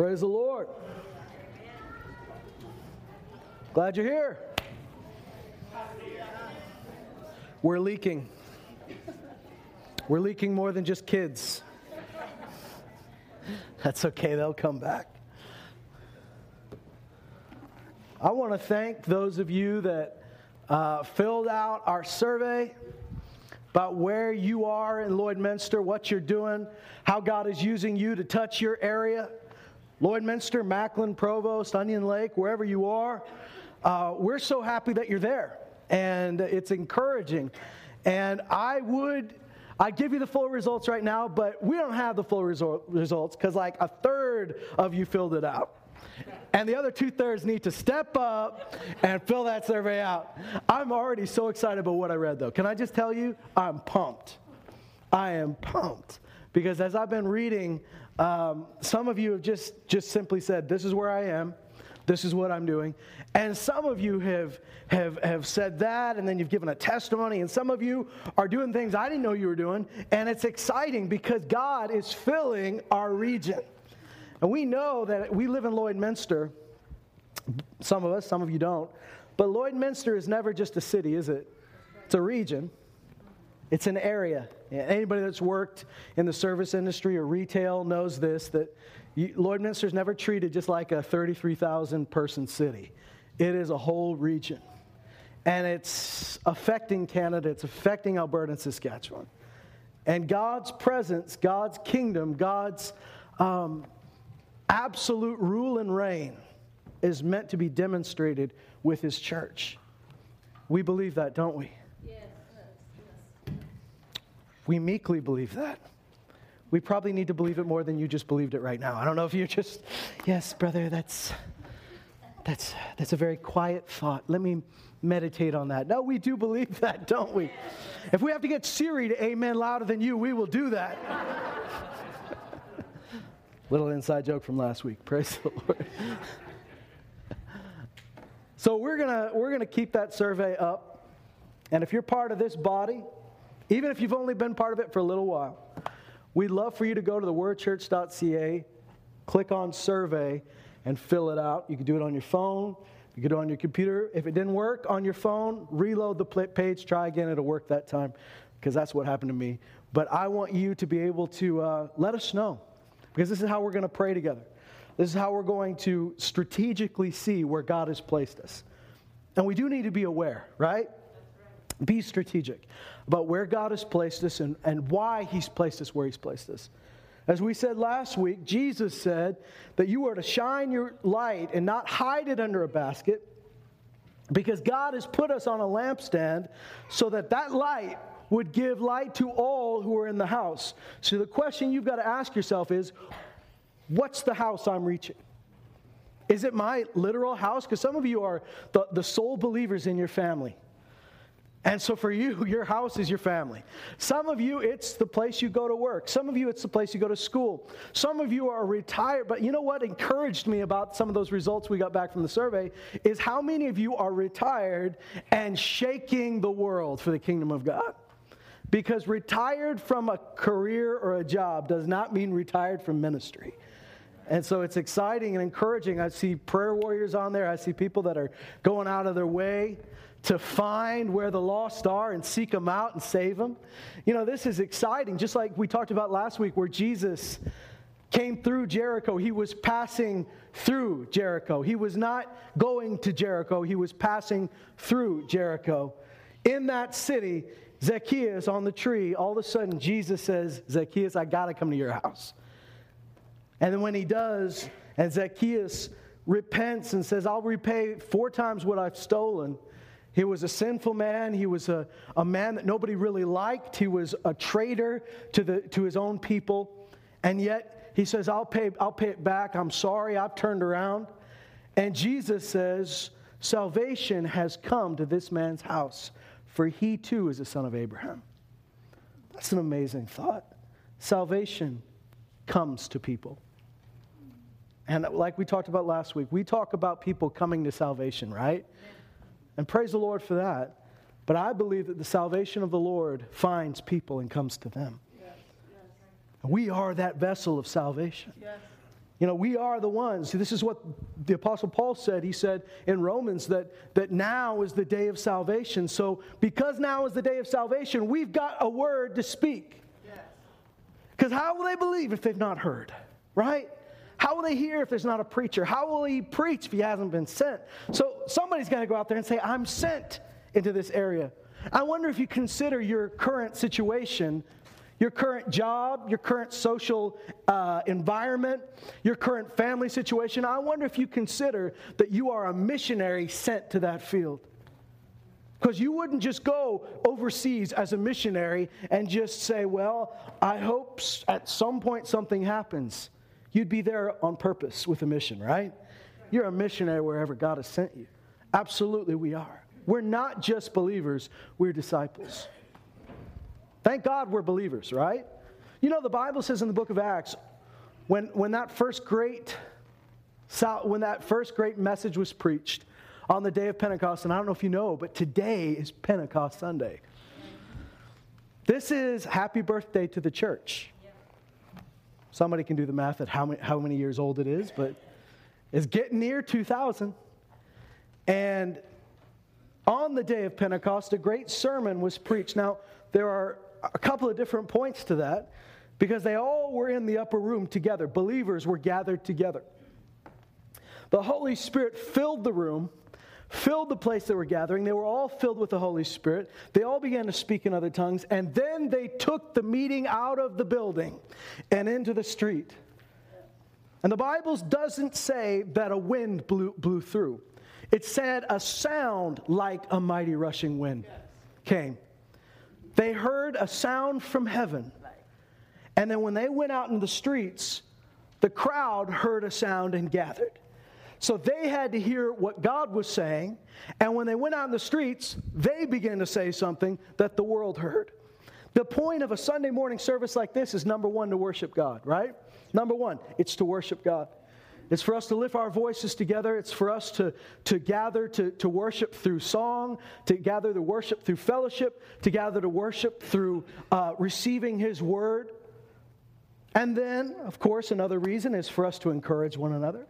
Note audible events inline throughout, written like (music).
Praise the Lord. Glad you're here. We're leaking. We're leaking more than just kids. That's okay, they'll come back. I want to thank those of you that uh, filled out our survey about where you are in Lloydminster, what you're doing, how God is using you to touch your area. Lloydminster, Macklin, Provost, Onion Lake, wherever you are, uh, we're so happy that you're there. And it's encouraging. And I would, I give you the full results right now, but we don't have the full result, results because like a third of you filled it out. And the other two thirds need to step up and fill that survey out. I'm already so excited about what I read, though. Can I just tell you? I'm pumped. I am pumped. Because as I've been reading, um, some of you have just, just simply said, This is where I am. This is what I'm doing. And some of you have, have, have said that, and then you've given a testimony, and some of you are doing things I didn't know you were doing. And it's exciting because God is filling our region. And we know that we live in Lloydminster. Some of us, some of you don't. But Lloydminster is never just a city, is it? It's a region. It's an area. Anybody that's worked in the service industry or retail knows this that you, Lloydminster is never treated just like a 33,000 person city. It is a whole region. And it's affecting Canada, it's affecting Alberta and Saskatchewan. And God's presence, God's kingdom, God's um, absolute rule and reign is meant to be demonstrated with his church. We believe that, don't we? We meekly believe that. We probably need to believe it more than you just believed it right now. I don't know if you're just, yes, brother, that's that's that's a very quiet thought. Let me meditate on that. No, we do believe that, don't we? If we have to get Siri to amen louder than you, we will do that. (laughs) Little inside joke from last week. Praise the Lord. (laughs) so we're gonna we're gonna keep that survey up, and if you're part of this body, even if you've only been part of it for a little while, we'd love for you to go to thewordchurch.ca, click on survey, and fill it out. You can do it on your phone. You can do it on your computer. If it didn't work on your phone, reload the page, try again. It'll work that time because that's what happened to me. But I want you to be able to uh, let us know because this is how we're going to pray together. This is how we're going to strategically see where God has placed us. And we do need to be aware, right? Be strategic about where God has placed us and, and why He's placed us where He's placed us. As we said last week, Jesus said that you are to shine your light and not hide it under a basket because God has put us on a lampstand so that that light would give light to all who are in the house. So the question you've got to ask yourself is what's the house I'm reaching? Is it my literal house? Because some of you are the, the sole believers in your family. And so for you, (laughs) your house is your family. Some of you, it's the place you go to work. Some of you, it's the place you go to school. Some of you are retired. But you know what encouraged me about some of those results we got back from the survey is how many of you are retired and shaking the world for the kingdom of God? Because retired from a career or a job does not mean retired from ministry. And so it's exciting and encouraging. I see prayer warriors on there. I see people that are going out of their way to find where the lost are and seek them out and save them. You know, this is exciting. Just like we talked about last week, where Jesus came through Jericho, he was passing through Jericho. He was not going to Jericho, he was passing through Jericho. In that city, Zacchaeus on the tree, all of a sudden Jesus says, Zacchaeus, I got to come to your house. And then when he does, and Zacchaeus repents and says, I'll repay four times what I've stolen. He was a sinful man. He was a, a man that nobody really liked. He was a traitor to, the, to his own people. And yet he says, I'll pay, I'll pay it back. I'm sorry. I've turned around. And Jesus says, Salvation has come to this man's house for he too is a son of Abraham. That's an amazing thought. Salvation comes to people. And like we talked about last week, we talk about people coming to salvation, right? And praise the Lord for that. But I believe that the salvation of the Lord finds people and comes to them. Yes, yes. We are that vessel of salvation. Yes. You know, we are the ones. This is what the Apostle Paul said. He said in Romans that, that now is the day of salvation. So, because now is the day of salvation, we've got a word to speak. Because how will they believe if they've not heard? Right? How will they hear if there's not a preacher? How will he preach if he hasn't been sent? So, somebody's got to go out there and say, I'm sent into this area. I wonder if you consider your current situation your current job, your current social uh, environment, your current family situation, I wonder if you consider that you are a missionary sent to that field. Because you wouldn't just go overseas as a missionary and just say, Well, I hope at some point something happens. You'd be there on purpose with a mission, right? You're a missionary wherever God has sent you. Absolutely, we are. We're not just believers, we're disciples. Thank God we're believers, right? You know, the Bible says in the book of Acts, when, when that first great when that first great message was preached on the day of Pentecost, and I don't know if you know, but today is Pentecost Sunday. This is happy birthday to the church. Somebody can do the math at how many, how many years old it is, but it's getting near 2000. And on the day of Pentecost, a great sermon was preached. Now, there are a couple of different points to that because they all were in the upper room together. Believers were gathered together. The Holy Spirit filled the room, filled the place they were gathering. They were all filled with the Holy Spirit. They all began to speak in other tongues, and then they took the meeting out of the building and into the street. And the Bible doesn't say that a wind blew, blew through. It said a sound like a mighty rushing wind came. They heard a sound from heaven. And then when they went out in the streets, the crowd heard a sound and gathered. So they had to hear what God was saying. And when they went out in the streets, they began to say something that the world heard. The point of a Sunday morning service like this is number one, to worship God, right? Number one, it's to worship God. It's for us to lift our voices together. It's for us to, to gather to, to worship through song, to gather to worship through fellowship, to gather to worship through uh, receiving His word. And then, of course, another reason is for us to encourage one another.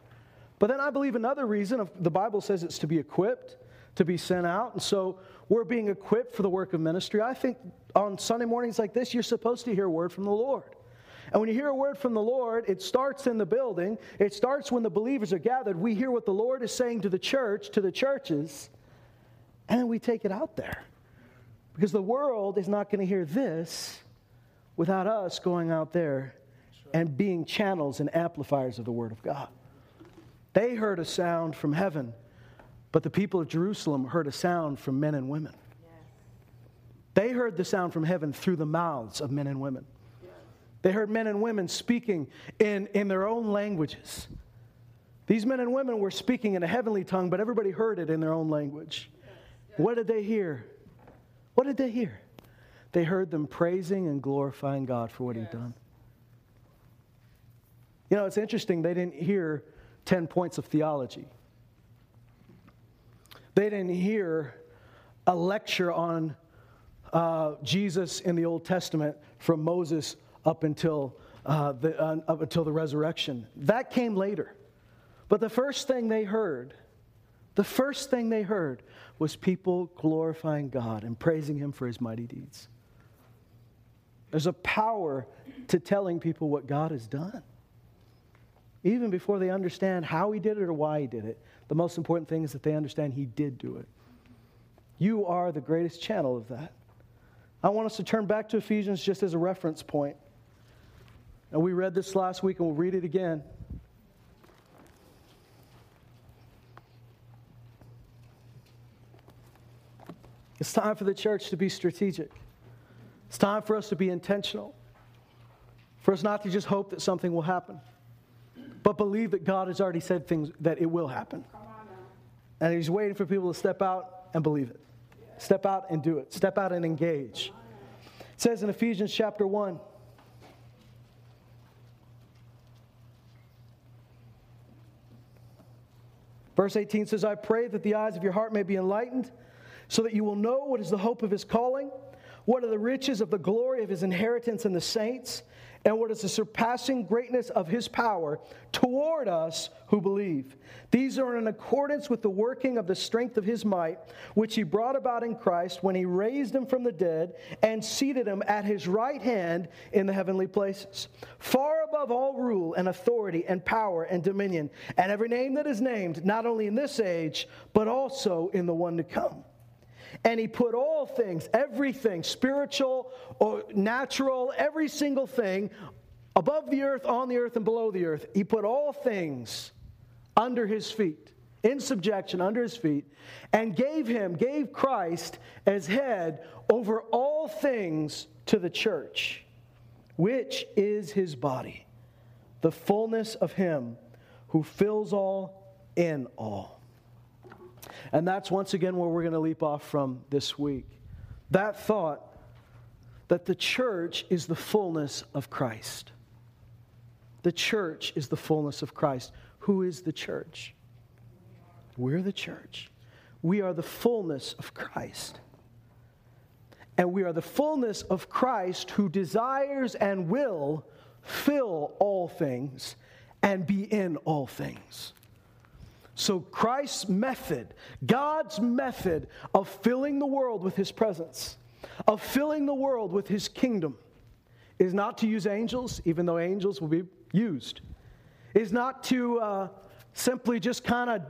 But then I believe another reason, the Bible says it's to be equipped, to be sent out. And so we're being equipped for the work of ministry. I think on Sunday mornings like this, you're supposed to hear a word from the Lord. And when you hear a word from the Lord, it starts in the building. It starts when the believers are gathered. We hear what the Lord is saying to the church, to the churches, and then we take it out there. Because the world is not going to hear this without us going out there and being channels and amplifiers of the Word of God. They heard a sound from heaven, but the people of Jerusalem heard a sound from men and women. They heard the sound from heaven through the mouths of men and women. They heard men and women speaking in, in their own languages. These men and women were speaking in a heavenly tongue, but everybody heard it in their own language. What did they hear? What did they hear? They heard them praising and glorifying God for what He'd done. You know, it's interesting, they didn't hear 10 points of theology. They didn't hear a lecture on uh, Jesus in the Old Testament from Moses up until, uh, the, uh, up until the resurrection. That came later. But the first thing they heard, the first thing they heard was people glorifying God and praising Him for His mighty deeds. There's a power to telling people what God has done. Even before they understand how He did it or why He did it, the most important thing is that they understand He did do it. You are the greatest channel of that. I want us to turn back to Ephesians just as a reference point. And we read this last week and we'll read it again. It's time for the church to be strategic. It's time for us to be intentional. For us not to just hope that something will happen, but believe that God has already said things that it will happen. And He's waiting for people to step out and believe it. Step out and do it. Step out and engage. It says in Ephesians chapter 1 Verse 18 says, I pray that the eyes of your heart may be enlightened, so that you will know what is the hope of his calling, what are the riches of the glory of his inheritance in the saints, and what is the surpassing greatness of his power toward us who believe. These are in accordance with the working of the strength of his might, which he brought about in Christ when he raised him from the dead and seated him at his right hand in the heavenly places, far above all rule and authority and power and dominion, and every name that is named, not only in this age, but also in the one to come. And he put all things, everything, spiritual or natural, every single thing, above the earth, on the earth, and below the earth. He put all things under his feet, in subjection under his feet, and gave him, gave Christ as head over all things to the church, which is his body, the fullness of him who fills all in all. And that's once again where we're going to leap off from this week. That thought that the church is the fullness of Christ. The church is the fullness of Christ. Who is the church? We're the church. We are the fullness of Christ. And we are the fullness of Christ who desires and will fill all things and be in all things. So, Christ's method, God's method of filling the world with his presence, of filling the world with his kingdom, is not to use angels, even though angels will be used, is not to uh, simply just kind of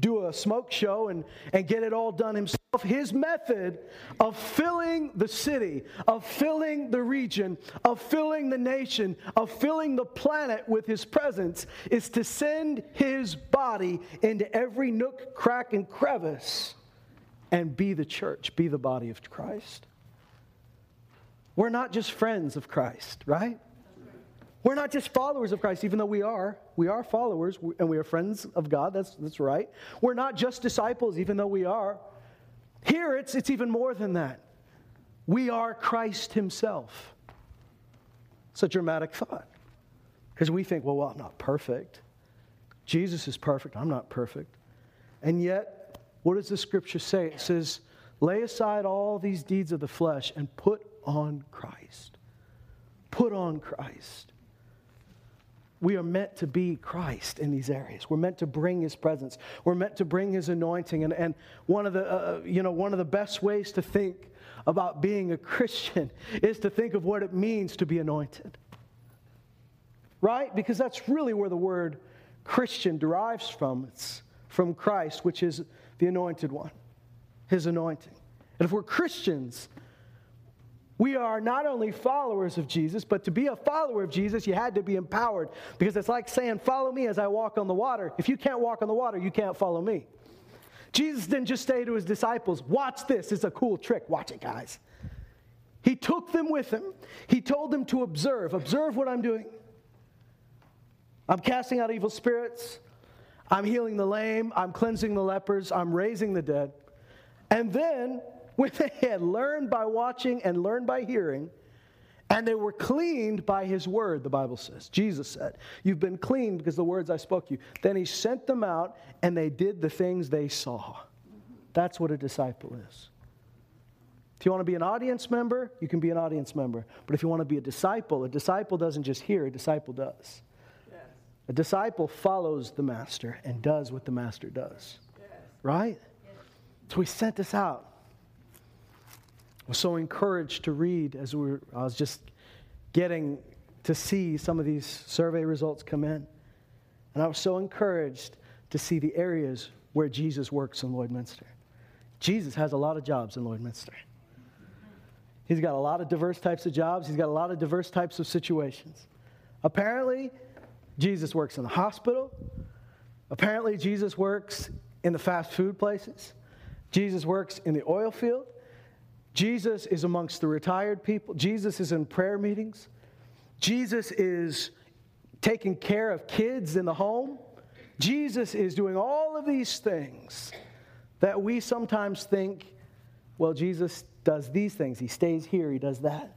do a smoke show and, and get it all done himself. His method of filling the city, of filling the region, of filling the nation, of filling the planet with his presence is to send his body into every nook, crack, and crevice and be the church, be the body of Christ. We're not just friends of Christ, right? We're not just followers of Christ, even though we are. We are followers and we are friends of God. That's, that's right. We're not just disciples, even though we are. Here, it's, it's even more than that. We are Christ Himself. It's a dramatic thought because we think, well, well, I'm not perfect. Jesus is perfect. I'm not perfect. And yet, what does the scripture say? It says, lay aside all these deeds of the flesh and put on Christ. Put on Christ we are meant to be Christ in these areas. We're meant to bring His presence. We're meant to bring His anointing. And, and one, of the, uh, uh, you know, one of the best ways to think about being a Christian (laughs) is to think of what it means to be anointed. Right? Because that's really where the word Christian derives from. It's from Christ, which is the anointed one, His anointing. And if we're Christians, we are not only followers of Jesus, but to be a follower of Jesus, you had to be empowered. Because it's like saying, Follow me as I walk on the water. If you can't walk on the water, you can't follow me. Jesus didn't just say to his disciples, Watch this. It's a cool trick. Watch it, guys. He took them with him. He told them to observe. Observe what I'm doing. I'm casting out evil spirits. I'm healing the lame. I'm cleansing the lepers. I'm raising the dead. And then when they had learned by watching and learned by hearing, and they were cleaned by his word, the Bible says. Jesus said, You've been cleaned because the words I spoke to you. Then he sent them out, and they did the things they saw. That's what a disciple is. If you want to be an audience member, you can be an audience member. But if you want to be a disciple, a disciple doesn't just hear, a disciple does. Yes. A disciple follows the master and does what the master does. Yes. Right? Yes. So he sent us out was so encouraged to read as we were, I was just getting to see some of these survey results come in. And I was so encouraged to see the areas where Jesus works in Lloydminster. Jesus has a lot of jobs in Lloydminster. He's got a lot of diverse types of jobs, he's got a lot of diverse types of situations. Apparently, Jesus works in the hospital. Apparently, Jesus works in the fast food places. Jesus works in the oil field. Jesus is amongst the retired people. Jesus is in prayer meetings. Jesus is taking care of kids in the home. Jesus is doing all of these things that we sometimes think, well, Jesus does these things. He stays here, he does that.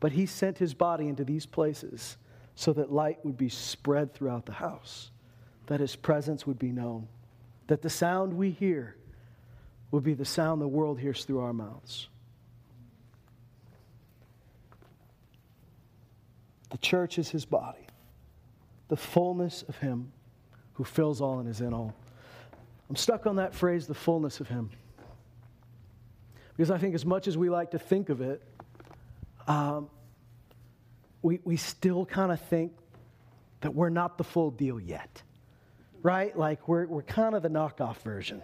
But he sent his body into these places so that light would be spread throughout the house, that his presence would be known, that the sound we hear would be the sound the world hears through our mouths. The church is his body, the fullness of him who fills all and is in all. I'm stuck on that phrase, the fullness of him. Because I think, as much as we like to think of it, um, we, we still kind of think that we're not the full deal yet, right? Like we're, we're kind of the knockoff version.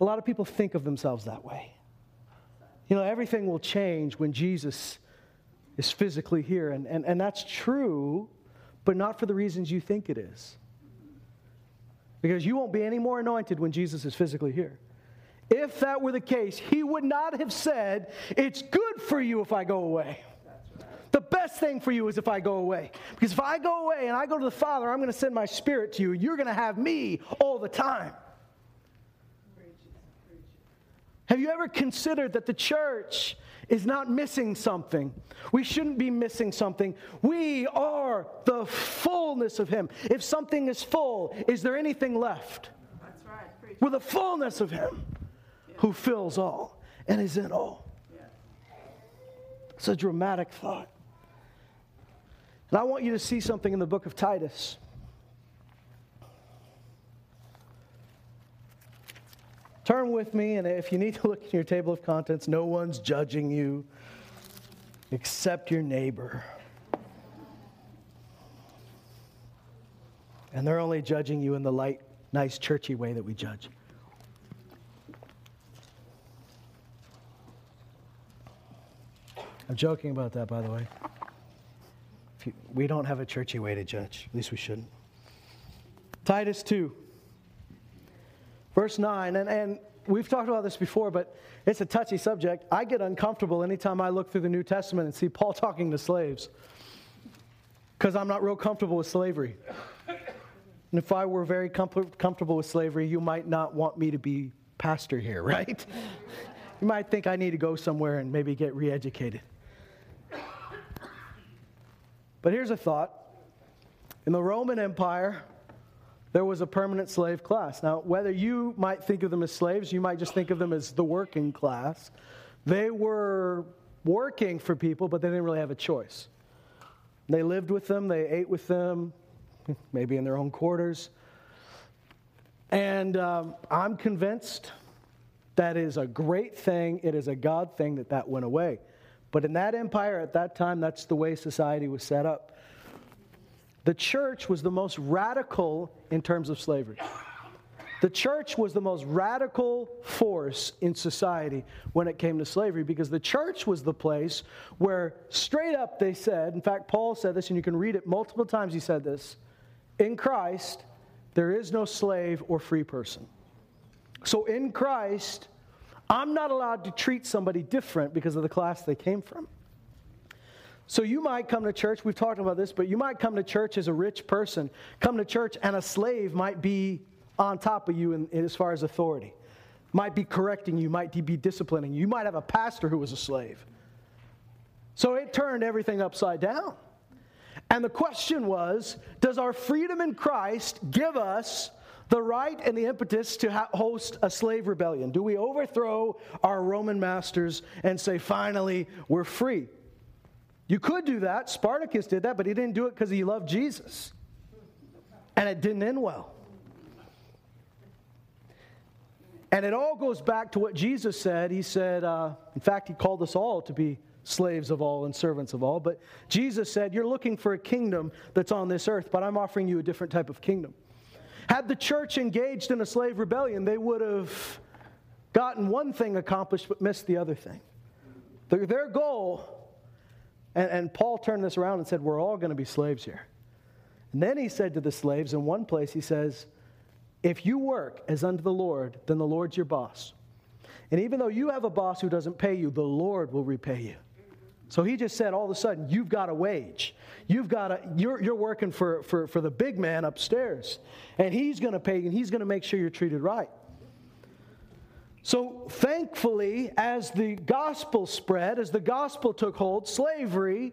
A lot of people think of themselves that way. You know, everything will change when Jesus is physically here, and, and, and that's true, but not for the reasons you think it is. Because you won't be any more anointed when Jesus is physically here. If that were the case, he would not have said, It's good for you if I go away. The best thing for you is if I go away. Because if I go away and I go to the Father, I'm going to send my spirit to you. You're going to have me all the time. Have you ever considered that the church is not missing something? We shouldn't be missing something. We are the fullness of Him. If something is full, is there anything left? That's right. We're the fullness of Him who fills all and is in all. It's a dramatic thought. And I want you to see something in the book of Titus. Turn with me, and if you need to look in your table of contents, no one's judging you except your neighbor. And they're only judging you in the light, nice, churchy way that we judge. I'm joking about that, by the way. You, we don't have a churchy way to judge. At least we shouldn't. Titus 2, verse 9. And, and we've talked about this before, but it's a touchy subject. I get uncomfortable anytime I look through the New Testament and see Paul (laughs) talking to slaves because I'm not real comfortable with slavery. And if I were very com- comfortable with slavery, you might not want me to be pastor here, (laughs) right? you might think I need to go somewhere and maybe get re educated. But here's a thought in the Roman Empire, there was a permanent slave class. Now, whether you might think of them as slaves, you might just think of them as the working class. They were working for people, but they didn't really have a choice. They lived with them, they ate with them, (laughs) maybe in their own quarters. And um, I'm convinced that is a great thing. It is a God thing that that went away. But in that empire at that time, that's the way society was set up. The church was the most radical in terms of slavery. The church was the most radical force in society when it came to slavery because the church was the place where, straight up, they said, in fact, Paul said this, and you can read it multiple times, he said this in Christ, there is no slave or free person. So in Christ, I'm not allowed to treat somebody different because of the class they came from. So you might come to church, we've talked about this, but you might come to church as a rich person, come to church, and a slave might be on top of you in, in as far as authority, might be correcting you, might be disciplining you. You might have a pastor who was a slave. So it turned everything upside down. And the question was Does our freedom in Christ give us the right and the impetus to host a slave rebellion? Do we overthrow our Roman masters and say, finally, we're free? You could do that. Spartacus did that, but he didn't do it because he loved Jesus. And it didn't end well. And it all goes back to what Jesus said. He said, uh, in fact, he called us all to be slaves of all and servants of all. But Jesus said, You're looking for a kingdom that's on this earth, but I'm offering you a different type of kingdom. Had the church engaged in a slave rebellion, they would have gotten one thing accomplished but missed the other thing. Their, their goal, and, and Paul turned this around and said, We're all going to be slaves here. And then he said to the slaves, in one place, he says, If you work as unto the Lord, then the Lord's your boss. And even though you have a boss who doesn't pay you, the Lord will repay you. So he just said, all of a sudden, you've got a wage. You've got a, you're, you're working for, for, for the big man upstairs. And he's going to pay you, and he's going to make sure you're treated right. So thankfully, as the gospel spread, as the gospel took hold, slavery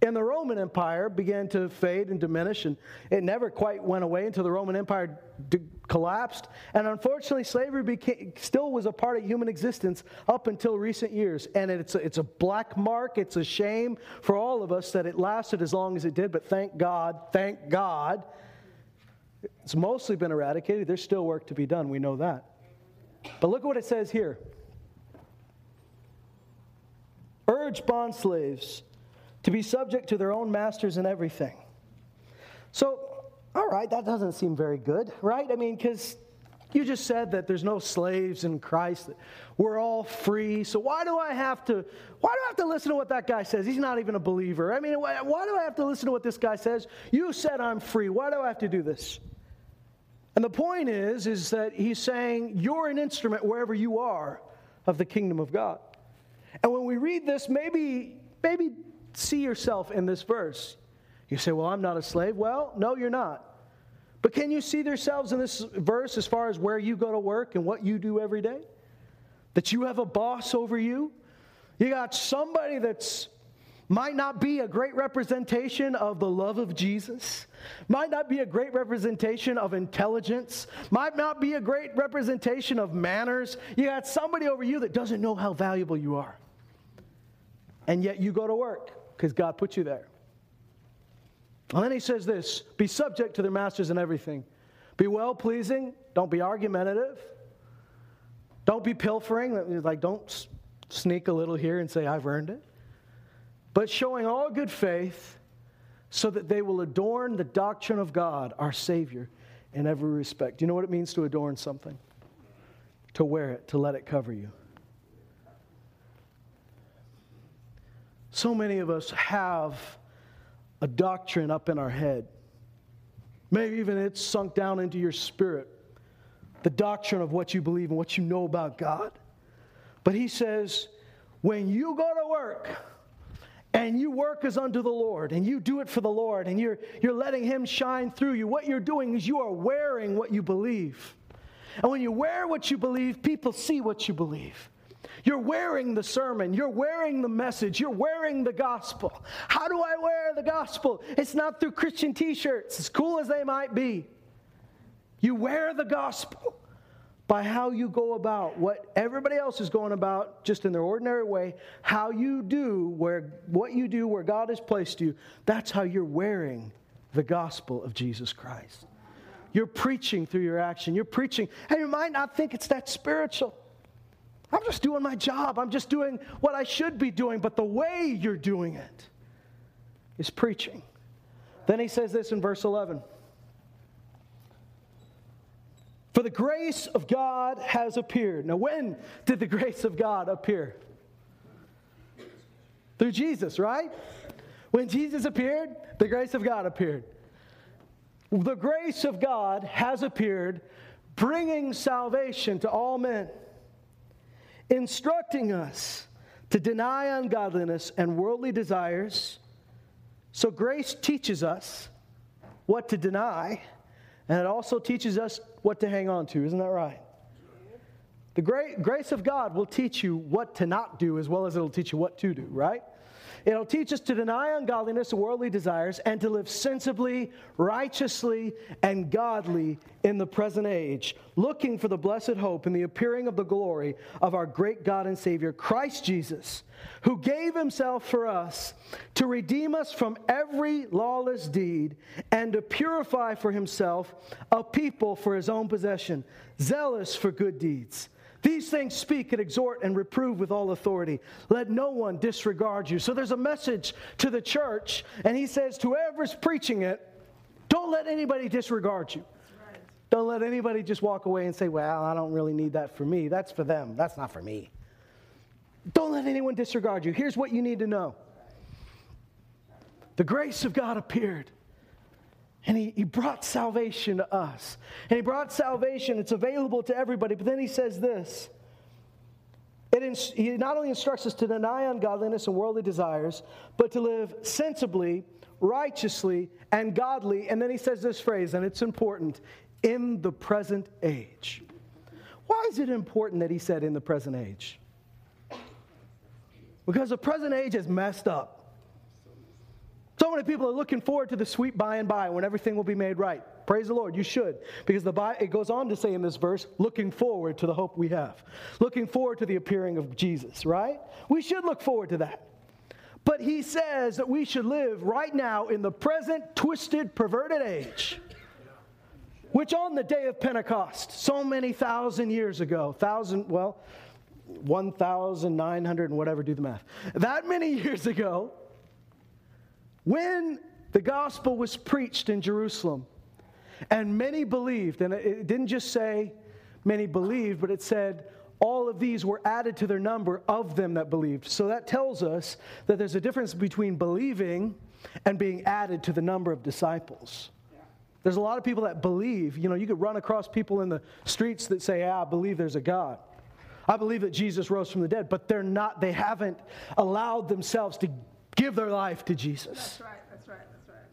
in the Roman Empire began to fade and diminish, and it never quite went away until the Roman Empire d- collapsed. And unfortunately, slavery became, still was a part of human existence up until recent years. And it's a, it's a black mark. It's a shame for all of us that it lasted as long as it did. But thank God, thank God, it's mostly been eradicated. There's still work to be done. We know that. But look at what it says here. Urge bond slaves to be subject to their own masters in everything. So, all right, that doesn't seem very good, right? I mean, because you just said that there's no slaves in Christ. We're all free. So why do I have to why do I have to listen to what that guy says? He's not even a believer. I mean, why, why do I have to listen to what this guy says? You said I'm free. Why do I have to do this? And the point is is that he's saying you're an instrument wherever you are of the kingdom of God. And when we read this, maybe maybe see yourself in this verse. You say, Well, I'm not a slave. Well, no, you're not. But can you see yourselves in this verse as far as where you go to work and what you do every day? That you have a boss over you? You got somebody that's might not be a great representation of the love of Jesus, might not be a great representation of intelligence, might not be a great representation of manners. You got somebody over you that doesn't know how valuable you are. And yet you go to work because God put you there. And then he says this be subject to their masters in everything. Be well pleasing. Don't be argumentative. Don't be pilfering. Like, don't sneak a little here and say, I've earned it. But showing all good faith so that they will adorn the doctrine of God, our Savior, in every respect. Do you know what it means to adorn something? To wear it, to let it cover you. So many of us have a doctrine up in our head. Maybe even it's sunk down into your spirit. The doctrine of what you believe and what you know about God. But he says, when you go to work and you work as unto the Lord and you do it for the Lord and you're, you're letting him shine through you, what you're doing is you are wearing what you believe. And when you wear what you believe, people see what you believe. You're wearing the sermon. You're wearing the message. You're wearing the gospel. How do I wear the gospel? It's not through Christian t shirts, as cool as they might be. You wear the gospel by how you go about what everybody else is going about just in their ordinary way how you do where what you do where god has placed you that's how you're wearing the gospel of jesus christ you're preaching through your action you're preaching and you might not think it's that spiritual I'm just doing my job. I'm just doing what I should be doing. But the way you're doing it is preaching. Then he says this in verse 11 For the grace of God has appeared. Now, when did the grace of God appear? Through Jesus, right? When Jesus appeared, the grace of God appeared. The grace of God has appeared, bringing salvation to all men instructing us to deny ungodliness and worldly desires. So, grace teaches us what to deny, and it also teaches us what to hang on to. Isn't that right? The great grace of God will teach you what to not do as well as it'll teach you what to do, right? It'll teach us to deny ungodliness and worldly desires and to live sensibly, righteously, and godly in the present age, looking for the blessed hope and the appearing of the glory of our great God and Savior, Christ Jesus, who gave himself for us to redeem us from every lawless deed and to purify for himself a people for his own possession, zealous for good deeds. These things speak and exhort and reprove with all authority. Let no one disregard you. So there's a message to the church, and he says to whoever's preaching it, don't let anybody disregard you. Don't let anybody just walk away and say, Well, I don't really need that for me. That's for them. That's not for me. Don't let anyone disregard you. Here's what you need to know the grace of God appeared. And he, he brought salvation to us. And he brought salvation, it's available to everybody. But then he says this it ins- he not only instructs us to deny ungodliness and worldly desires, but to live sensibly, righteously, and godly. And then he says this phrase, and it's important in the present age. Why is it important that he said in the present age? Because the present age is messed up. So many people are looking forward to the sweet by and by when everything will be made right. Praise the Lord, you should. Because the it goes on to say in this verse, looking forward to the hope we have. Looking forward to the appearing of Jesus, right? We should look forward to that. But he says that we should live right now in the present twisted, perverted age. Which on the day of Pentecost, so many thousand years ago, thousand, well, 1,900 and whatever, do the math. That many (laughs) years ago, when the gospel was preached in Jerusalem, and many believed, and it didn't just say many believed, but it said all of these were added to their number of them that believed. So that tells us that there's a difference between believing and being added to the number of disciples. There's a lot of people that believe. You know, you could run across people in the streets that say, yeah, I believe there's a God. I believe that Jesus rose from the dead, but they're not, they haven't allowed themselves to give their life to Jesus. That's right, that's right, that's right.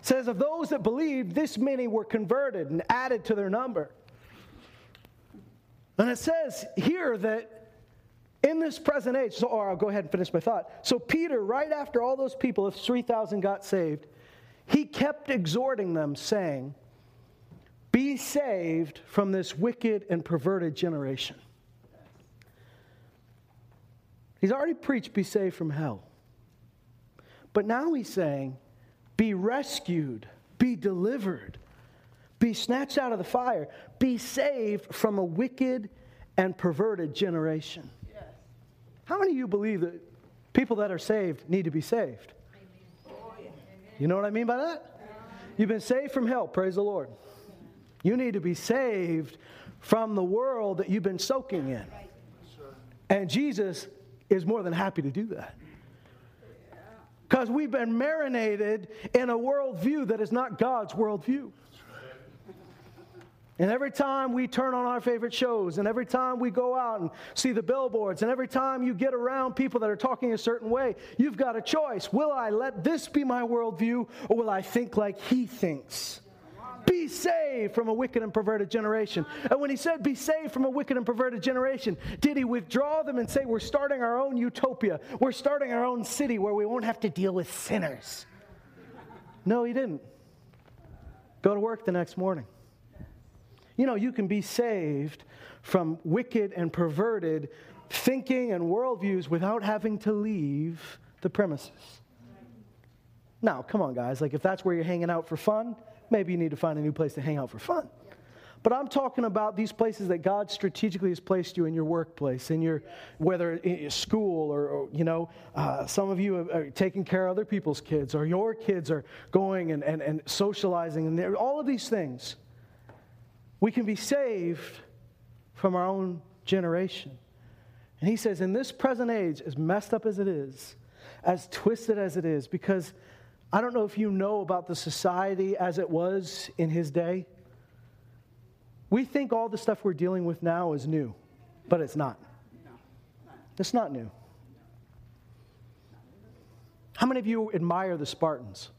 It says, of those that believed, this many were converted and added to their number. And it says here that in this present age, so, or I'll go ahead and finish my thought. So, Peter, right after all those people, if 3,000 got saved, he kept exhorting them, saying, Be saved from this wicked and perverted generation. He's already preached, Be saved from hell. But now he's saying, be rescued, be delivered, be snatched out of the fire, be saved from a wicked and perverted generation. Yes. How many of you believe that people that are saved need to be saved? You know what I mean by that? You've been saved from hell, praise the Lord. You need to be saved from the world that you've been soaking in. And Jesus is more than happy to do that. Because we've been marinated in a worldview that is not God's worldview. And every time we turn on our favorite shows, and every time we go out and see the billboards, and every time you get around people that are talking a certain way, you've got a choice. Will I let this be my worldview, or will I think like he thinks? Be saved from a wicked and perverted generation. And when he said, Be saved from a wicked and perverted generation, did he withdraw them and say, We're starting our own utopia? We're starting our own city where we won't have to deal with sinners? No, he didn't. Go to work the next morning. You know, you can be saved from wicked and perverted thinking and worldviews without having to leave the premises. Now, come on, guys. Like, if that's where you're hanging out for fun, maybe you need to find a new place to hang out for fun. But I'm talking about these places that God strategically has placed you in your workplace, in your whether in school or, or you know, uh, some of you are, taking care of other people's kids, or your kids are going and, and, and socializing, and all of these things. We can be saved from our own generation. And he says, in this present age, as messed up as it is, as twisted as it is, because I don't know if you know about the society as it was in his day. We think all the stuff we're dealing with now is new, but it's not. It's not new. How many of you admire the Spartans?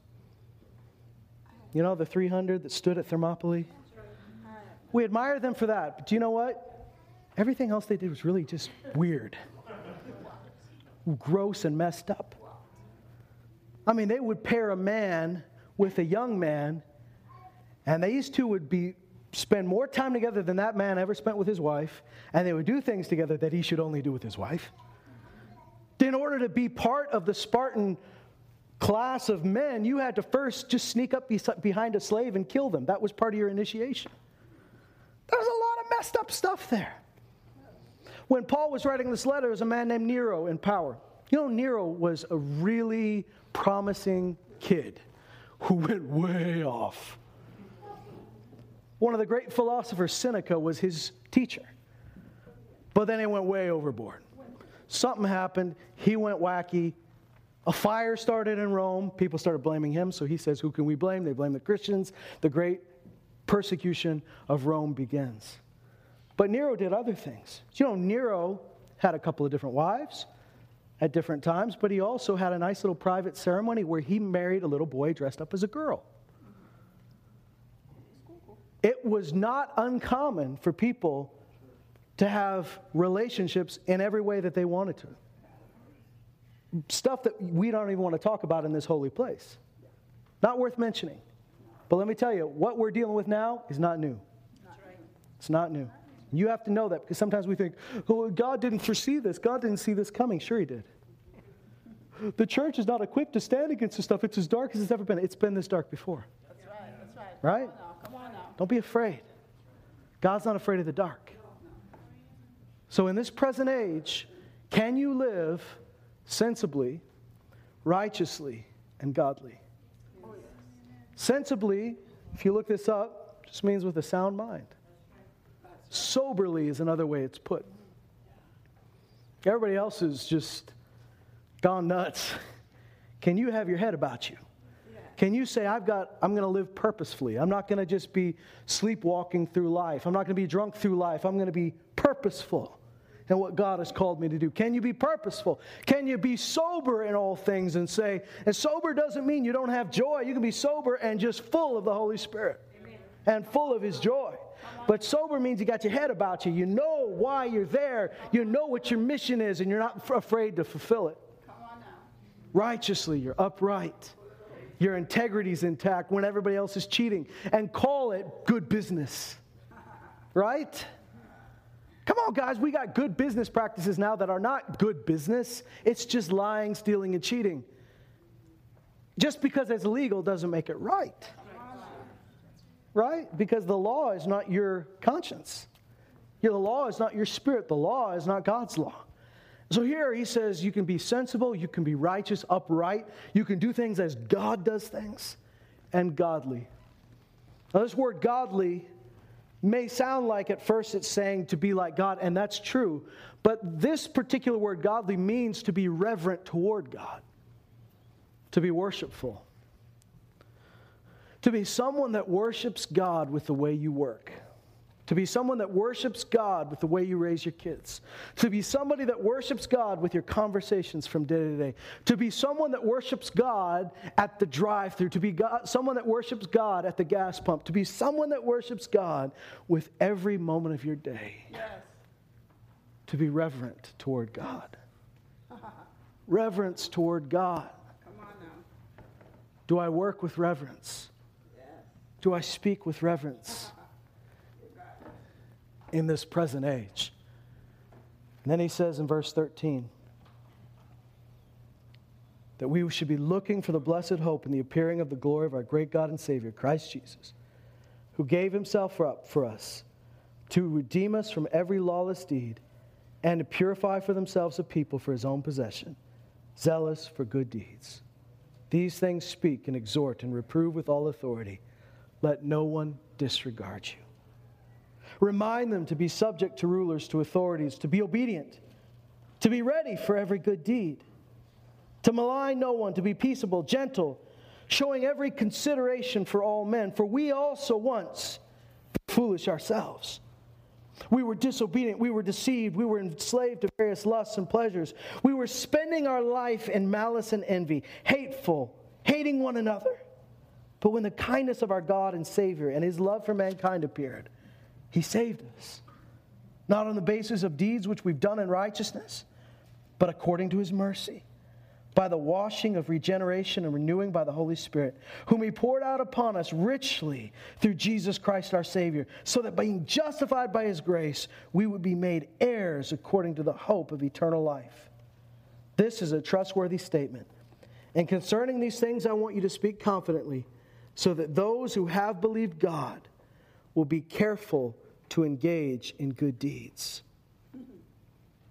You know, the 300 that stood at Thermopylae? We admire them for that. But do you know what? Everything else they did was really just weird, gross, and messed up. I mean, they would pair a man with a young man, and these two would be spend more time together than that man ever spent with his wife, and they would do things together that he should only do with his wife. In order to be part of the Spartan class of men, you had to first just sneak up behind a slave and kill them. That was part of your initiation. There's a lot of messed up stuff there. When Paul was writing this letter, there was a man named Nero in power. You know, Nero was a really promising kid who went way off. One of the great philosophers, Seneca, was his teacher. But then he went way overboard. Something happened, he went wacky. A fire started in Rome. People started blaming him. So he says, Who can we blame? They blame the Christians. The great persecution of Rome begins. But Nero did other things. You know, Nero had a couple of different wives at different times, but he also had a nice little private ceremony where he married a little boy dressed up as a girl. It was not uncommon for people to have relationships in every way that they wanted to. stuff that we don't even want to talk about in this holy place. Not worth mentioning. But let me tell you, what we're dealing with now is not new. It's not new. You have to know that because sometimes we think, oh, God didn't foresee this. God didn't see this coming. Sure, He did. The church is not equipped to stand against this stuff. It's as dark as it's ever been. It's been this dark before. That's right. That's right. Right? Come on now. Come on now. Don't be afraid. God's not afraid of the dark. So, in this present age, can you live sensibly, righteously, and godly? Sensibly, if you look this up, just means with a sound mind. Soberly is another way it's put. Everybody else is just gone nuts. (laughs) Can you have your head about you? Can you say, I've got, I'm going to live purposefully? I'm not going to just be sleepwalking through life. I'm not going to be drunk through life. I'm going to be purposeful in what God has called me to do. Can you be purposeful? Can you be sober in all things and say, and sober doesn't mean you don't have joy. You can be sober and just full of the Holy Spirit Amen. and full of His joy. But sober means you got your head about you. You know why you're there. You know what your mission is, and you're not afraid to fulfill it. Righteously, you're upright. Your integrity's intact when everybody else is cheating. And call it good business. Right? Come on, guys, we got good business practices now that are not good business. It's just lying, stealing, and cheating. Just because it's legal doesn't make it right. Right? Because the law is not your conscience. Yeah, the law is not your spirit. The law is not God's law. So here he says you can be sensible, you can be righteous, upright, you can do things as God does things, and godly. Now, this word godly may sound like at first it's saying to be like God, and that's true. But this particular word, godly, means to be reverent toward God, to be worshipful, to be someone that worships God with the way you work to be someone that worships God with the way you raise your kids, to be somebody that worships God with your conversations from day to day, to be someone that worships God at the drive through, to be God, someone that worships God at the gas pump, to be someone that worships God with every moment of your day, yes. to be reverent toward God. reverence toward God. Do I work with reverence? Do I speak with reverence? in this present age. And then he says in verse 13 that we should be looking for the blessed hope and the appearing of the glory of our great God and Savior, Christ Jesus, who gave himself up for us to redeem us from every lawless deed and to purify for themselves a people for his own possession, zealous for good deeds. These things speak and exhort and reprove with all authority. Let no one disregard you. Remind them to be subject to rulers, to authorities, to be obedient, to be ready for every good deed, to malign no one, to be peaceable, gentle, showing every consideration for all men. For we also once foolish ourselves. We were disobedient. We were deceived. We were enslaved to various lusts and pleasures. We were spending our life in malice and envy, hateful, hating one another. But when the kindness of our God and Savior and his love for mankind appeared, he saved us, not on the basis of deeds which we've done in righteousness, but according to His mercy, by the washing of regeneration and renewing by the Holy Spirit, whom He poured out upon us richly through Jesus Christ our Savior, so that being justified by His grace, we would be made heirs according to the hope of eternal life. This is a trustworthy statement. And concerning these things, I want you to speak confidently, so that those who have believed God will be careful to engage in good deeds.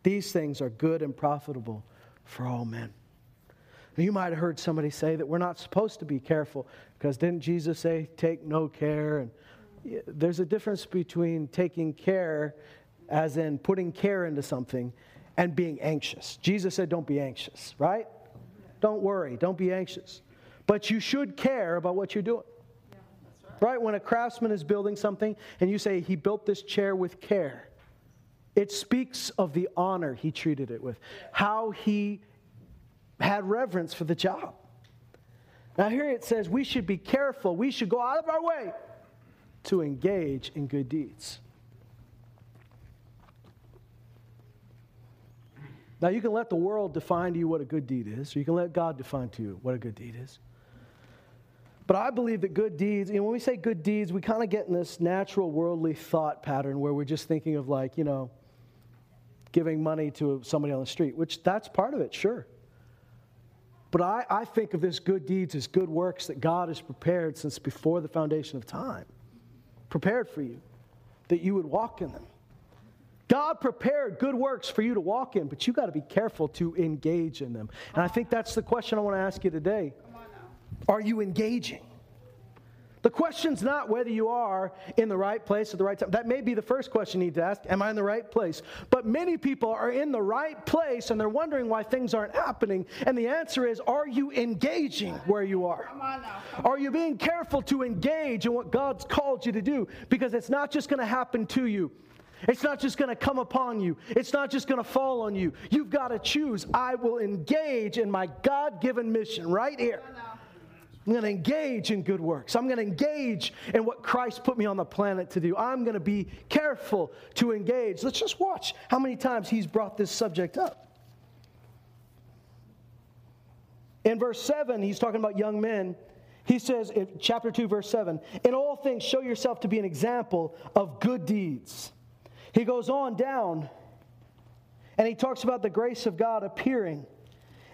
These things are good and profitable for all men. You might have heard somebody say that we're not supposed to be careful because didn't Jesus say, take no care? And there's a difference between taking care, as in putting care into something, and being anxious. Jesus said, don't be anxious, right? Don't worry, don't be anxious. But you should care about what you're doing. Right? When a craftsman is building something and you say he built this chair with care, it speaks of the honor he treated it with, how he had reverence for the job. Now, here it says we should be careful, we should go out of our way to engage in good deeds. Now, you can let the world define to you what a good deed is, or you can let God define to you what a good deed is. But I believe that good deeds, know, when we say good deeds, we kind of get in this natural worldly thought pattern where we're just thinking of, like, you know, giving money to somebody on the street, which that's part of it, sure. But I, I think of this good deeds as good works that God has prepared since before the foundation of time, prepared for you, that you would walk in them. God prepared good works for you to walk in, but you got to be careful to engage in them. And I think that's the question I want to ask you today. Are you engaging? The question's not whether you are in the right place at the right time. That may be the first question you need to ask Am I in the right place? But many people are in the right place and they're wondering why things aren't happening. And the answer is Are you engaging where you are? Are you being careful to engage in what God's called you to do? Because it's not just going to happen to you. It's not just going to come upon you. It's not just going to fall on you. You've got to choose. I will engage in my God given mission right here. I'm going to engage in good works. I'm going to engage in what Christ put me on the planet to do. I'm going to be careful to engage. Let's just watch how many times he's brought this subject up. In verse 7, he's talking about young men. He says in chapter 2, verse 7 In all things, show yourself to be an example of good deeds. He goes on down and he talks about the grace of God appearing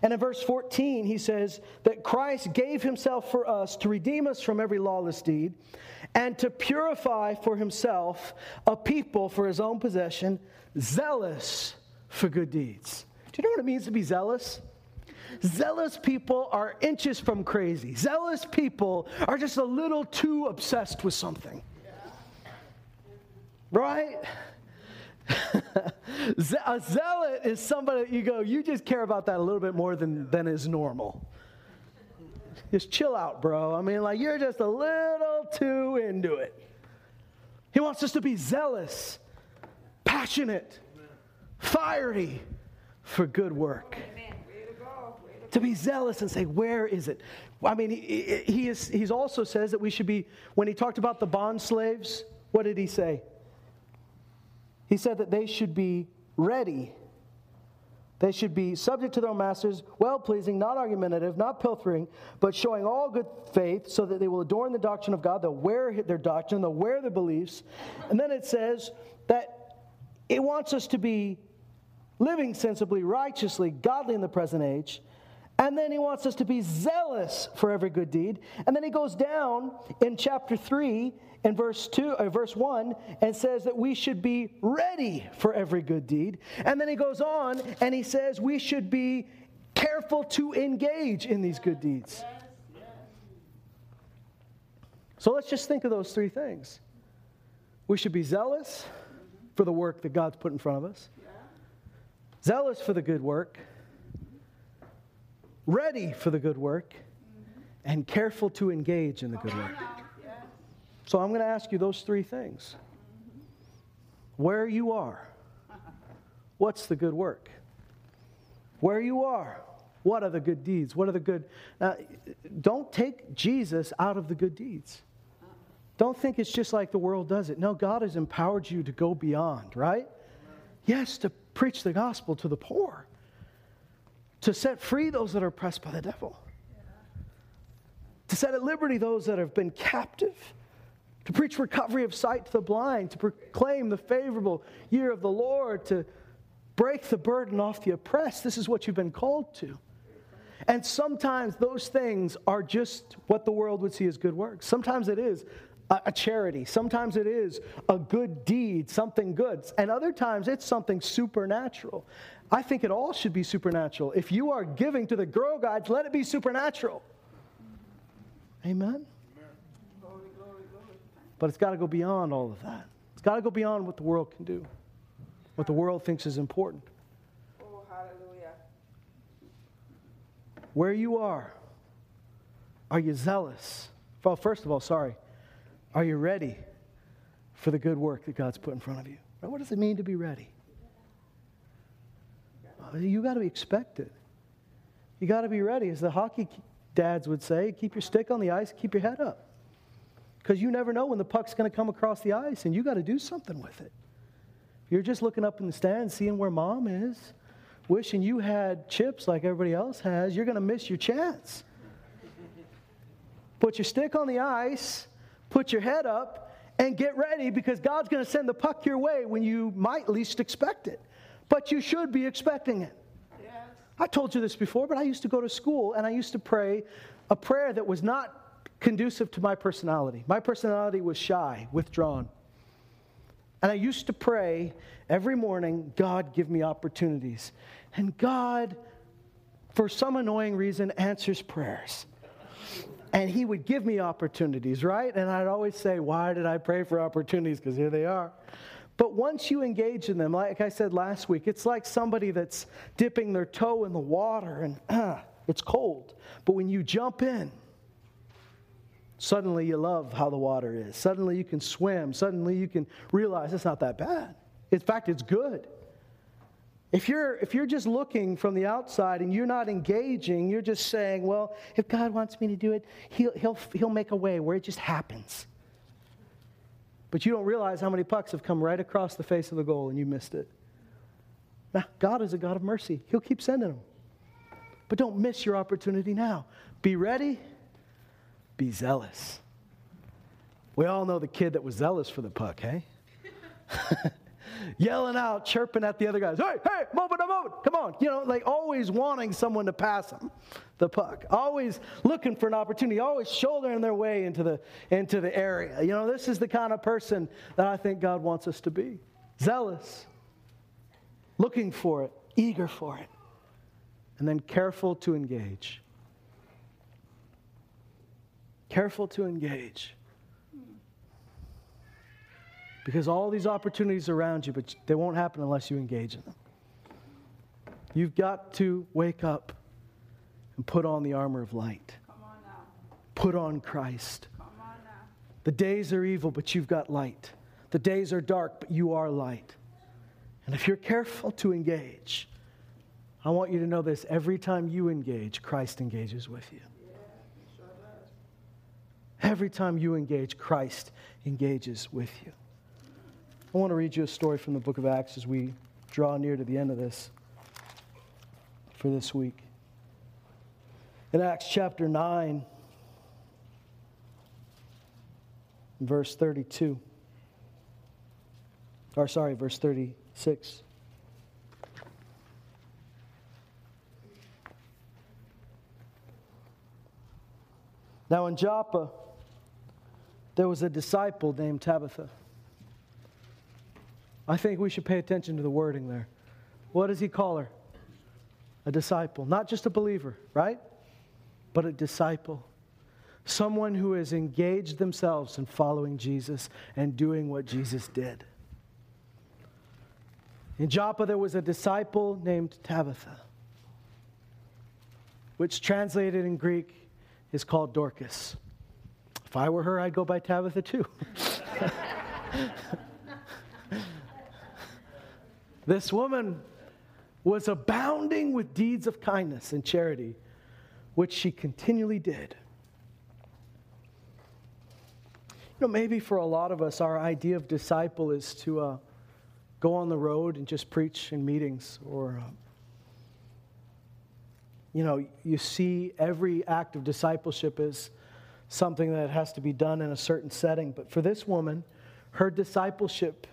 and in verse 14, he says that Christ gave himself for us to redeem us from every lawless deed and to purify for himself a people for his own possession, zealous for good deeds. Do you know what it means to be zealous? Zealous people are inches from crazy. Zealous people are just a little too obsessed with something. Right? A zealot is somebody that you go, you just care about that a little bit more than, than is normal. Just chill out, bro. I mean, like, you're just a little too into it. He wants us to be zealous, passionate, fiery for good work. To be zealous and say, where is it? I mean, he, he, is, he's also says that we should be, when he talked about the bond slaves, what did he say? He said that they should be ready. They should be subject to their masters, well pleasing, not argumentative, not pilfering, but showing all good faith, so that they will adorn the doctrine of God. They'll wear their doctrine, they'll wear their beliefs. And then it says that it wants us to be living sensibly, righteously, godly in the present age. And then he wants us to be zealous for every good deed. And then he goes down in chapter 3 in verse 2 uh, verse 1 and says that we should be ready for every good deed. And then he goes on and he says we should be careful to engage in these good deeds. So let's just think of those three things. We should be zealous for the work that god's put in front of us. Zealous for the good work. Ready for the good work. And careful to engage in the good work so I'm going to ask you those three things. Where you are, what's the good work? Where you are, what are the good deeds? What are the good. Now, don't take Jesus out of the good deeds. Don't think it's just like the world does it. No, God has empowered you to go beyond, right? Yes, to preach the gospel to the poor, to set free those that are oppressed by the devil, to set at liberty those that have been captive to preach recovery of sight to the blind, to proclaim the favorable year of the Lord, to break the burden off the oppressed. This is what you've been called to. And sometimes those things are just what the world would see as good works. Sometimes it is a, charity, sometimes it is a good deed, something good, and other times it's something supernatural. I think it all should be supernatural. If you are giving to the Girl Guides, let it be supernatural. Amen. But it's got to go beyond all of that. It's got to go beyond what the world can do, what the world thinks is important. Oh, hallelujah. Where you are, are you zealous? Well, first of all, sorry. Are you ready for the good work that God's put in front of you? What does it mean to be ready? You got to be expected. You got to be ready. As the hockey dads would say, keep your stick on the ice, keep your head up because you never know when the puck's going to come across the ice and you got to do something with it. You're just looking up in the stands, seeing where mom is, wishing you had chips like everybody else has, you're going to miss your chance. Put your stick on the ice, put your head up, and get ready because God's going to send the puck your way when you might least expect it. But you should be expecting it. Yes. I told you this before, but I used to go to school and I used to pray a prayer that was not conducive to my personality. My personality was shy, withdrawn. And I used to pray every morning, God, give me opportunities. And God, for some annoying reason, answers prayers. And He would give me opportunities, right? And I'd always say, Why did I pray for opportunities? Because here they are. But once you engage in them, like I said last week, it's like somebody that's dipping their toe in the water and uh, (clears throat) it's cold. But when you jump in, Suddenly you love how the water is. Suddenly you can swim. Suddenly you can realize it's not that bad. In fact, it's good. If you're, if you're just looking from the outside and you're not engaging, you're just saying, well, if God wants me to do it, he'll, he'll, he'll make a way where it just happens. But you don't realize how many pucks have come right across the face of the goal and you missed it. Now, God is a God of mercy. He'll keep sending them. But don't miss your opportunity now. Be ready be zealous. We all know the kid that was zealous for the puck, hey? (laughs) Yelling out, chirping at the other guys, hey, hey, move it, move it, come on. You know, like always wanting someone to pass them the puck, always looking for an opportunity, always shouldering their way into the, into the area. You know, this is the kind of person that I think God wants us to be zealous, looking for it, eager for it, and then careful to engage careful to engage. Because all these opportunities are around you, but they won't happen unless you engage in them. You've got to wake up and put on the armor of light. On put on Christ. On the days are evil, but you've got light. The days are dark, but you are light. And if you're careful to engage, I want you to know this every time you engage, Christ engages with you. Every time you engage, Christ engages with you. I want to read you a story from the book of Acts as we draw near to the end of this for this week. In Acts chapter 9, verse 32, or sorry, verse 36. Now in Joppa, there was a disciple named Tabitha. I think we should pay attention to the wording there. What does he call her? A disciple. Not just a believer, right? But a disciple. Someone who has engaged themselves in following Jesus and doing what Jesus did. In Joppa, there was a disciple named Tabitha, which translated in Greek is called Dorcas. If I were her, I'd go by Tabitha too. this woman was abounding with deeds of kindness and charity, which she continually did. You know, maybe for a lot of us, our idea of disciple is to uh, go on the road and just preach in meetings, or, uh, you know, you see every act of discipleship as something that has to be done in a certain setting. But for this woman, her discipleship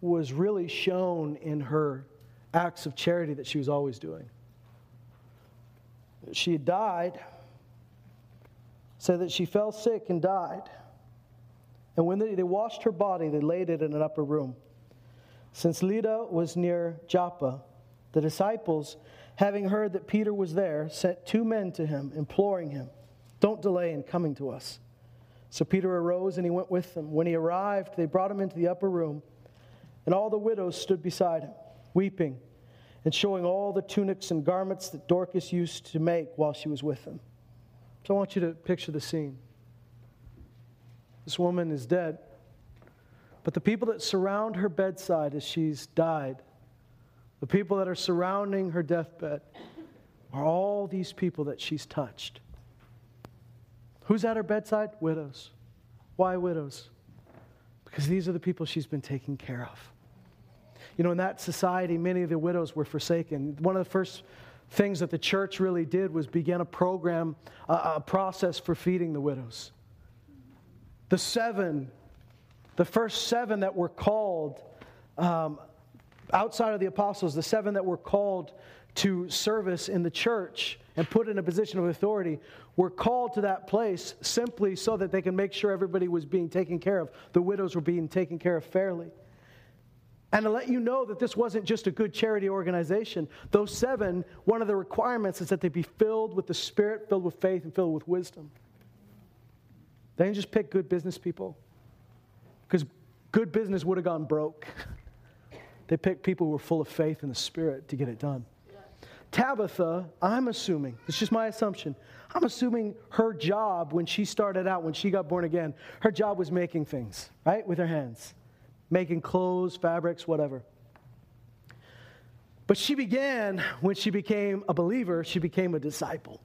was really shown in her acts of charity that she was always doing. She had died, so that she fell sick and died. And when they, they washed her body, they laid it in an upper room. Since Lydda was near Joppa, the disciples, having heard that Peter was there, sent two men to him, imploring him don't delay in coming to us. So Peter arose and he went with them. When he arrived, they brought him into the upper room, and all the widows stood beside him, weeping and showing all the tunics and garments that Dorcas used to make while she was with them. So I want you to picture the scene. This woman is dead, but the people that surround her bedside as she's died, the people that are surrounding her deathbed, are all these people that she's touched. Who's at her bedside? Widows. Why widows? Because these are the people she's been taking care of. you know, in that society, many of the widows were forsaken. One of the first things that the church really did was begin a program, a, a process for feeding the widows. The seven, the first seven that were called um, outside of the apostles, the seven that were called to service in the church and put in a position of authority were called to that place simply so that they can make sure everybody was being taken care of. The widows were being taken care of fairly. And to let you know that this wasn't just a good charity organization, those seven, one of the requirements is that they be filled with the Spirit, filled with faith, and filled with wisdom. They didn't just pick good business people, because good business would have gone broke. (laughs) They picked people who were full of faith in the Spirit to get it done. Tabitha, I'm assuming, it's just my assumption, I'm assuming her job when she started out, when she got born again, her job was making things, right, with her hands, making clothes, fabrics, whatever. But she began, when she became a believer, she became a disciple.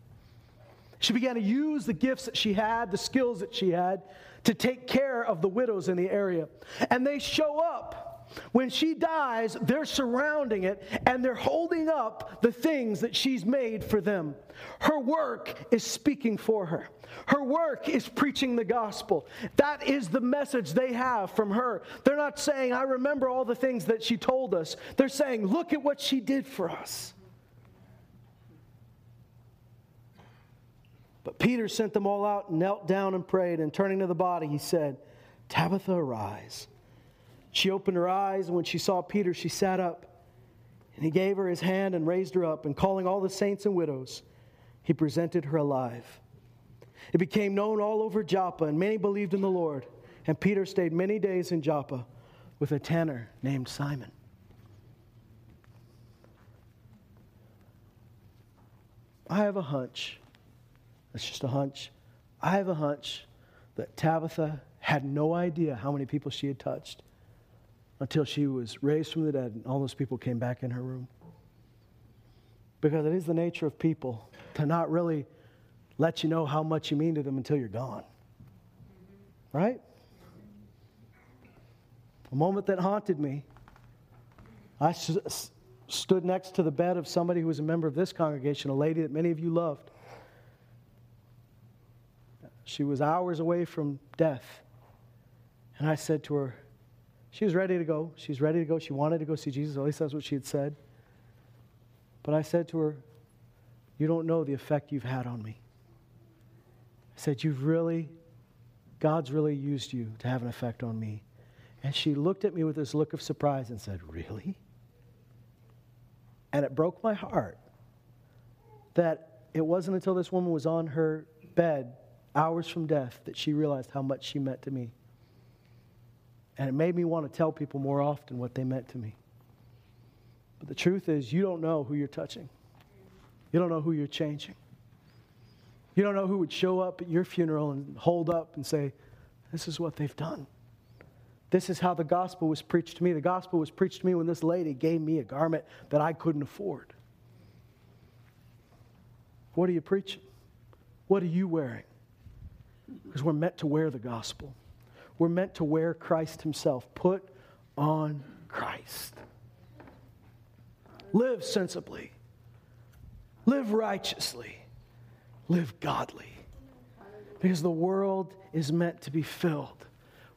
She began to use the gifts that she had, the skills that she had, to take care of the widows in the area. And they show up when she dies, they're surrounding it and they're holding up the things that she's made for them. Her work is speaking for her. Her work is preaching the gospel. That is the message they have from her. They're not saying, I remember all the things that she told us. They're saying, look at what she did for us. But Peter sent them all out, knelt down and prayed, and turning to the body, he said, Tabitha, arise. She opened her eyes, and when she saw Peter, she sat up. And he gave her his hand and raised her up, and calling all the saints and widows, he presented her alive. It became known all over Joppa, and many believed in the Lord. And Peter stayed many days in Joppa with a tanner named Simon. I have a hunch. that's just a hunch. I have a hunch that Tabitha had no idea how many people she had touched until she was raised from the dead and all those people came back in her room. Because it is the nature of people to not really let you know how much you mean to them until you're gone. Right? A moment that haunted me. I stood next to the bed of somebody who was a member of this congregation, a lady that many of you loved. She was hours away from death. And I said to her, she was ready to go. She was ready to go. She wanted to go see Jesus. At least that's what she had said. But I said to her, You don't know the effect you've had on me. I said, You've really, God's really used you to have an effect on me. And she looked at me with this look of surprise and said, Really? And it broke my heart that it wasn't until this woman was on her bed, hours from death, that she realized how much she meant to me. And it made me want to tell people more often what they meant to me. But the truth is, you don't know who you're touching, you don't know who you're changing. You don't know who would show up at your funeral and hold up and say, This is what they've done. This is how the gospel was preached to me. The gospel was preached to me when this lady gave me a garment that I couldn't afford. What are you preaching? What are you wearing? Because we're meant to wear the gospel. We're meant to wear Christ Himself. Put on Christ. Live sensibly. Live righteously. Live godly. Because the world is meant to be filled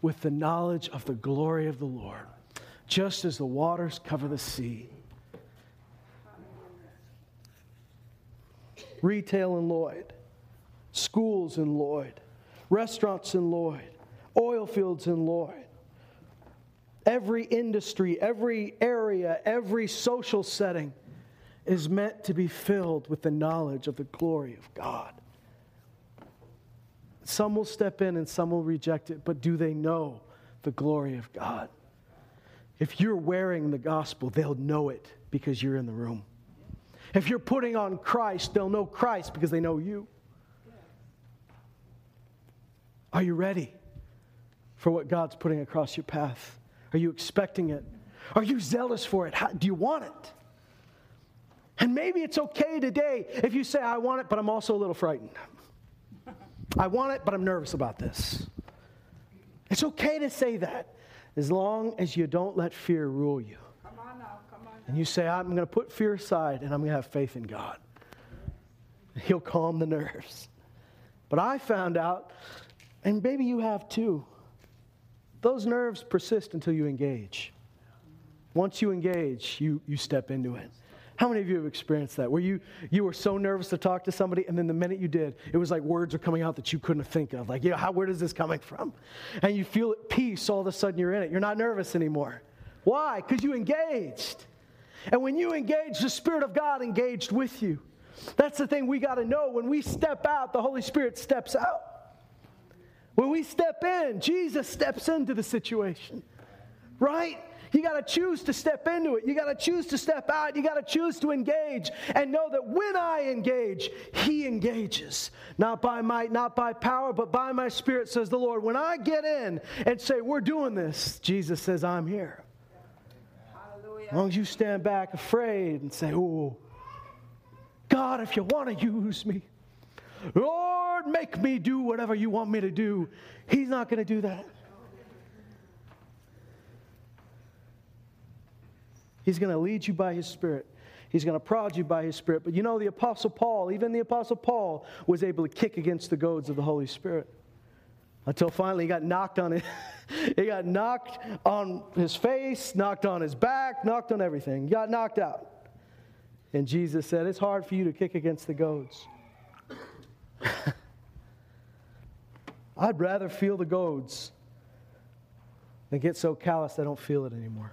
with the knowledge of the glory of the Lord, just as the waters cover the sea. Retail in Lloyd, schools in Lloyd, restaurants in Lloyd, oil fields in Lloyd. Every industry, every area, every social setting is meant to be filled with the knowledge of the glory of God. Some will step in and some will reject it, but do they know the glory of God? If you're wearing the gospel, they'll know it because you're in the room. If you're putting on Christ, they'll know Christ because they know you. Are you ready? For what God's putting across your path? Are you expecting it? Are you zealous for it? How, do you want it? And maybe it's okay today if you say, I want it, but I'm also a little frightened. I want it, but I'm nervous about this. It's okay to say that as long as you don't let fear rule you. And you say, I'm going to put fear aside and I'm going to have faith in God. He'll calm the nerves. But I found out, and maybe you have too, those nerves persist until you engage. Once you engage, you, you step into it. How many of you have experienced that? Where you, you were so nervous to talk to somebody, and then the minute you did, it was like words are coming out that you couldn't think of. Like, yeah, how, where is this coming from? And you feel at peace, all of a sudden you're in it. You're not nervous anymore. Why? Because you engaged. And when you engage, the Spirit of God engaged with you. That's the thing we got to know. When we step out, the Holy Spirit steps out. When we step in, Jesus steps into the situation. Right? You got to choose to step into it. You got to choose to step out. You got to choose to engage and know that when I engage, He engages. Not by might, not by power, but by my Spirit, says the Lord. When I get in and say, We're doing this, Jesus says, I'm here. As long as you stand back afraid and say, Oh, God, if you want to use me, Lord, make me do whatever you want me to do. He's not going to do that. He's going to lead you by His Spirit. He's going to prod you by His Spirit. But you know, the Apostle Paul, even the Apostle Paul, was able to kick against the goads of the Holy Spirit. Until finally he got knocked on it. (laughs) he got knocked on his face, knocked on his back, knocked on everything. He got knocked out. And Jesus said, It's hard for you to kick against the goads. (laughs) I'd rather feel the goads than get so calloused I don't feel it anymore.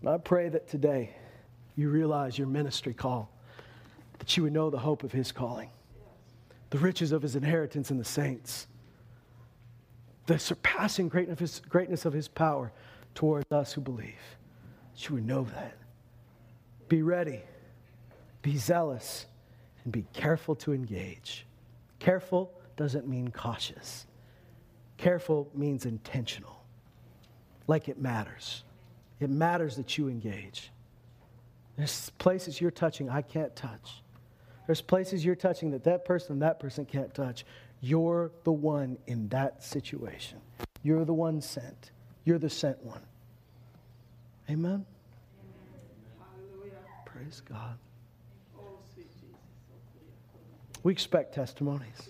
And I pray that today you realize your ministry call, that you would know the hope of his calling, the riches of his inheritance in the saints, the surpassing greatness of his, power towards us who believe. That you would know that. Be ready, be zealous, and be careful to engage. Careful doesn't mean cautious, careful means intentional, like it matters. It matters that you engage. There's places you're touching I can't touch. There's places you're touching that that person that person can't touch. You're the one in that situation. You're the one sent. You're the sent one. Amen? Amen. Praise God. We expect testimonies.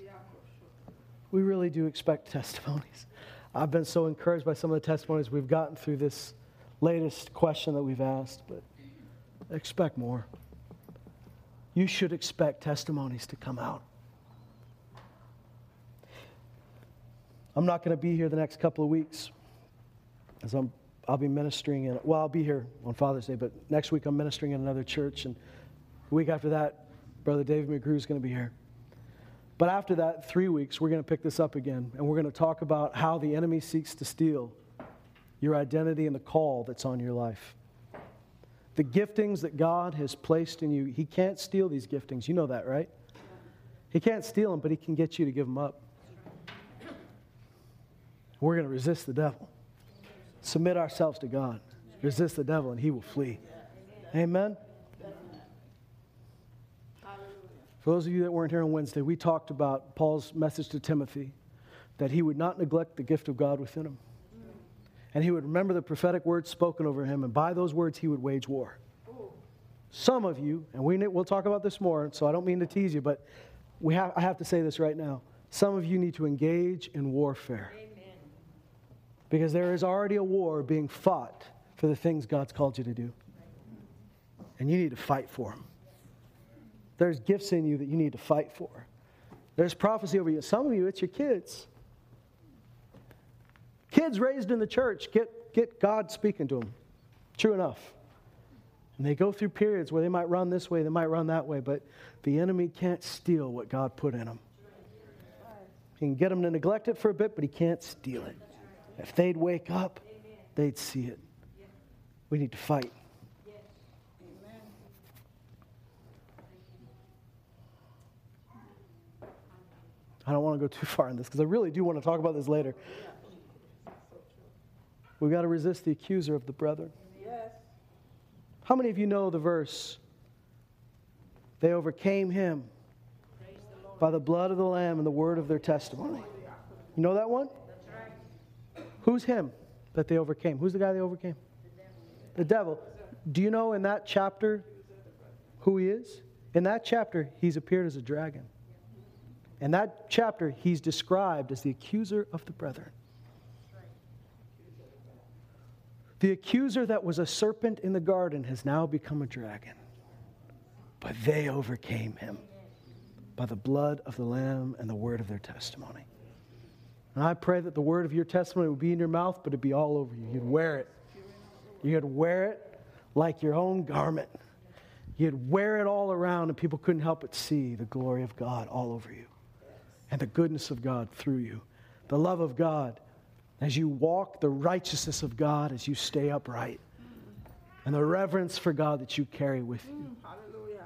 We really do expect (laughs) testimonies. I've been so encouraged by some of the testimonies we've gotten through this latest question that we've asked, but expect more. You should expect testimonies to come out. I'm not going to be here the next couple of weeks as I'm, I'll be ministering in, well, I'll be here on Father's Day, but next week I'm ministering in another church. And the week after that, Brother David McGrew is going to be here. But after that, three weeks, we're going to pick this up again, and we're going to talk about how the enemy seeks to steal your identity and the call that's on your life. The giftings that God has placed in you, He can't steal these giftings. You know that, right? He can't steal them, but He can get you to give them up. We're going to resist the devil. Submit ourselves to God. Resist the devil, and he will flee. Amen. For those of you that weren't here on Wednesday, we talked about Paul's message to Timothy that he would not neglect the gift of God within him. And he would remember the prophetic words spoken over him, and by those words, he would wage war. Some of you, and we, we'll talk about this more, so I don't mean to tease you, but we have, I have to say this right now. Some of you need to engage in warfare. Amen. Because there is already a war being fought for the things God's called you to do. And you need to fight for them. There's gifts in you that you need to fight for. There's prophecy over you. Some of you, it's your kids. Kids raised in the church get, get God speaking to them. True enough. And they go through periods where they might run this way, they might run that way, but the enemy can't steal what God put in them. He can get them to neglect it for a bit, but he can't steal it. If they'd wake up, they'd see it. We need to fight. I don't want to go too (laughs) far in this because I really do want to talk about this later. We've got to resist the accuser of the brethren. Yes. How many of you know the verse? They overcame him by the blood of the Lamb and the word of their testimony. You know that one? Who's him that they overcame? Who's the guy they overcame? The devil. do you know in that chapter who he is? In that chapter, he's appeared as a dragon. In that chapter, he's described as the accuser of the brethren. The accuser that was a serpent in the garden has now become a dragon. But they overcame him by the blood of the Lamb and the word of their testimony. And I pray that the word of your testimony would be in your mouth, but it'd be all over you. You'd wear it. You'd wear it like your own garment. You'd wear it all around, and people couldn't help but see the glory of God all over you and the goodness of God through you, the love of God as you walk, the righteousness of God as you stay upright, and the reverence for God that you carry with you. Mm, hallelujah.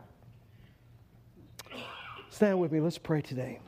Stand with me. Let's pray today.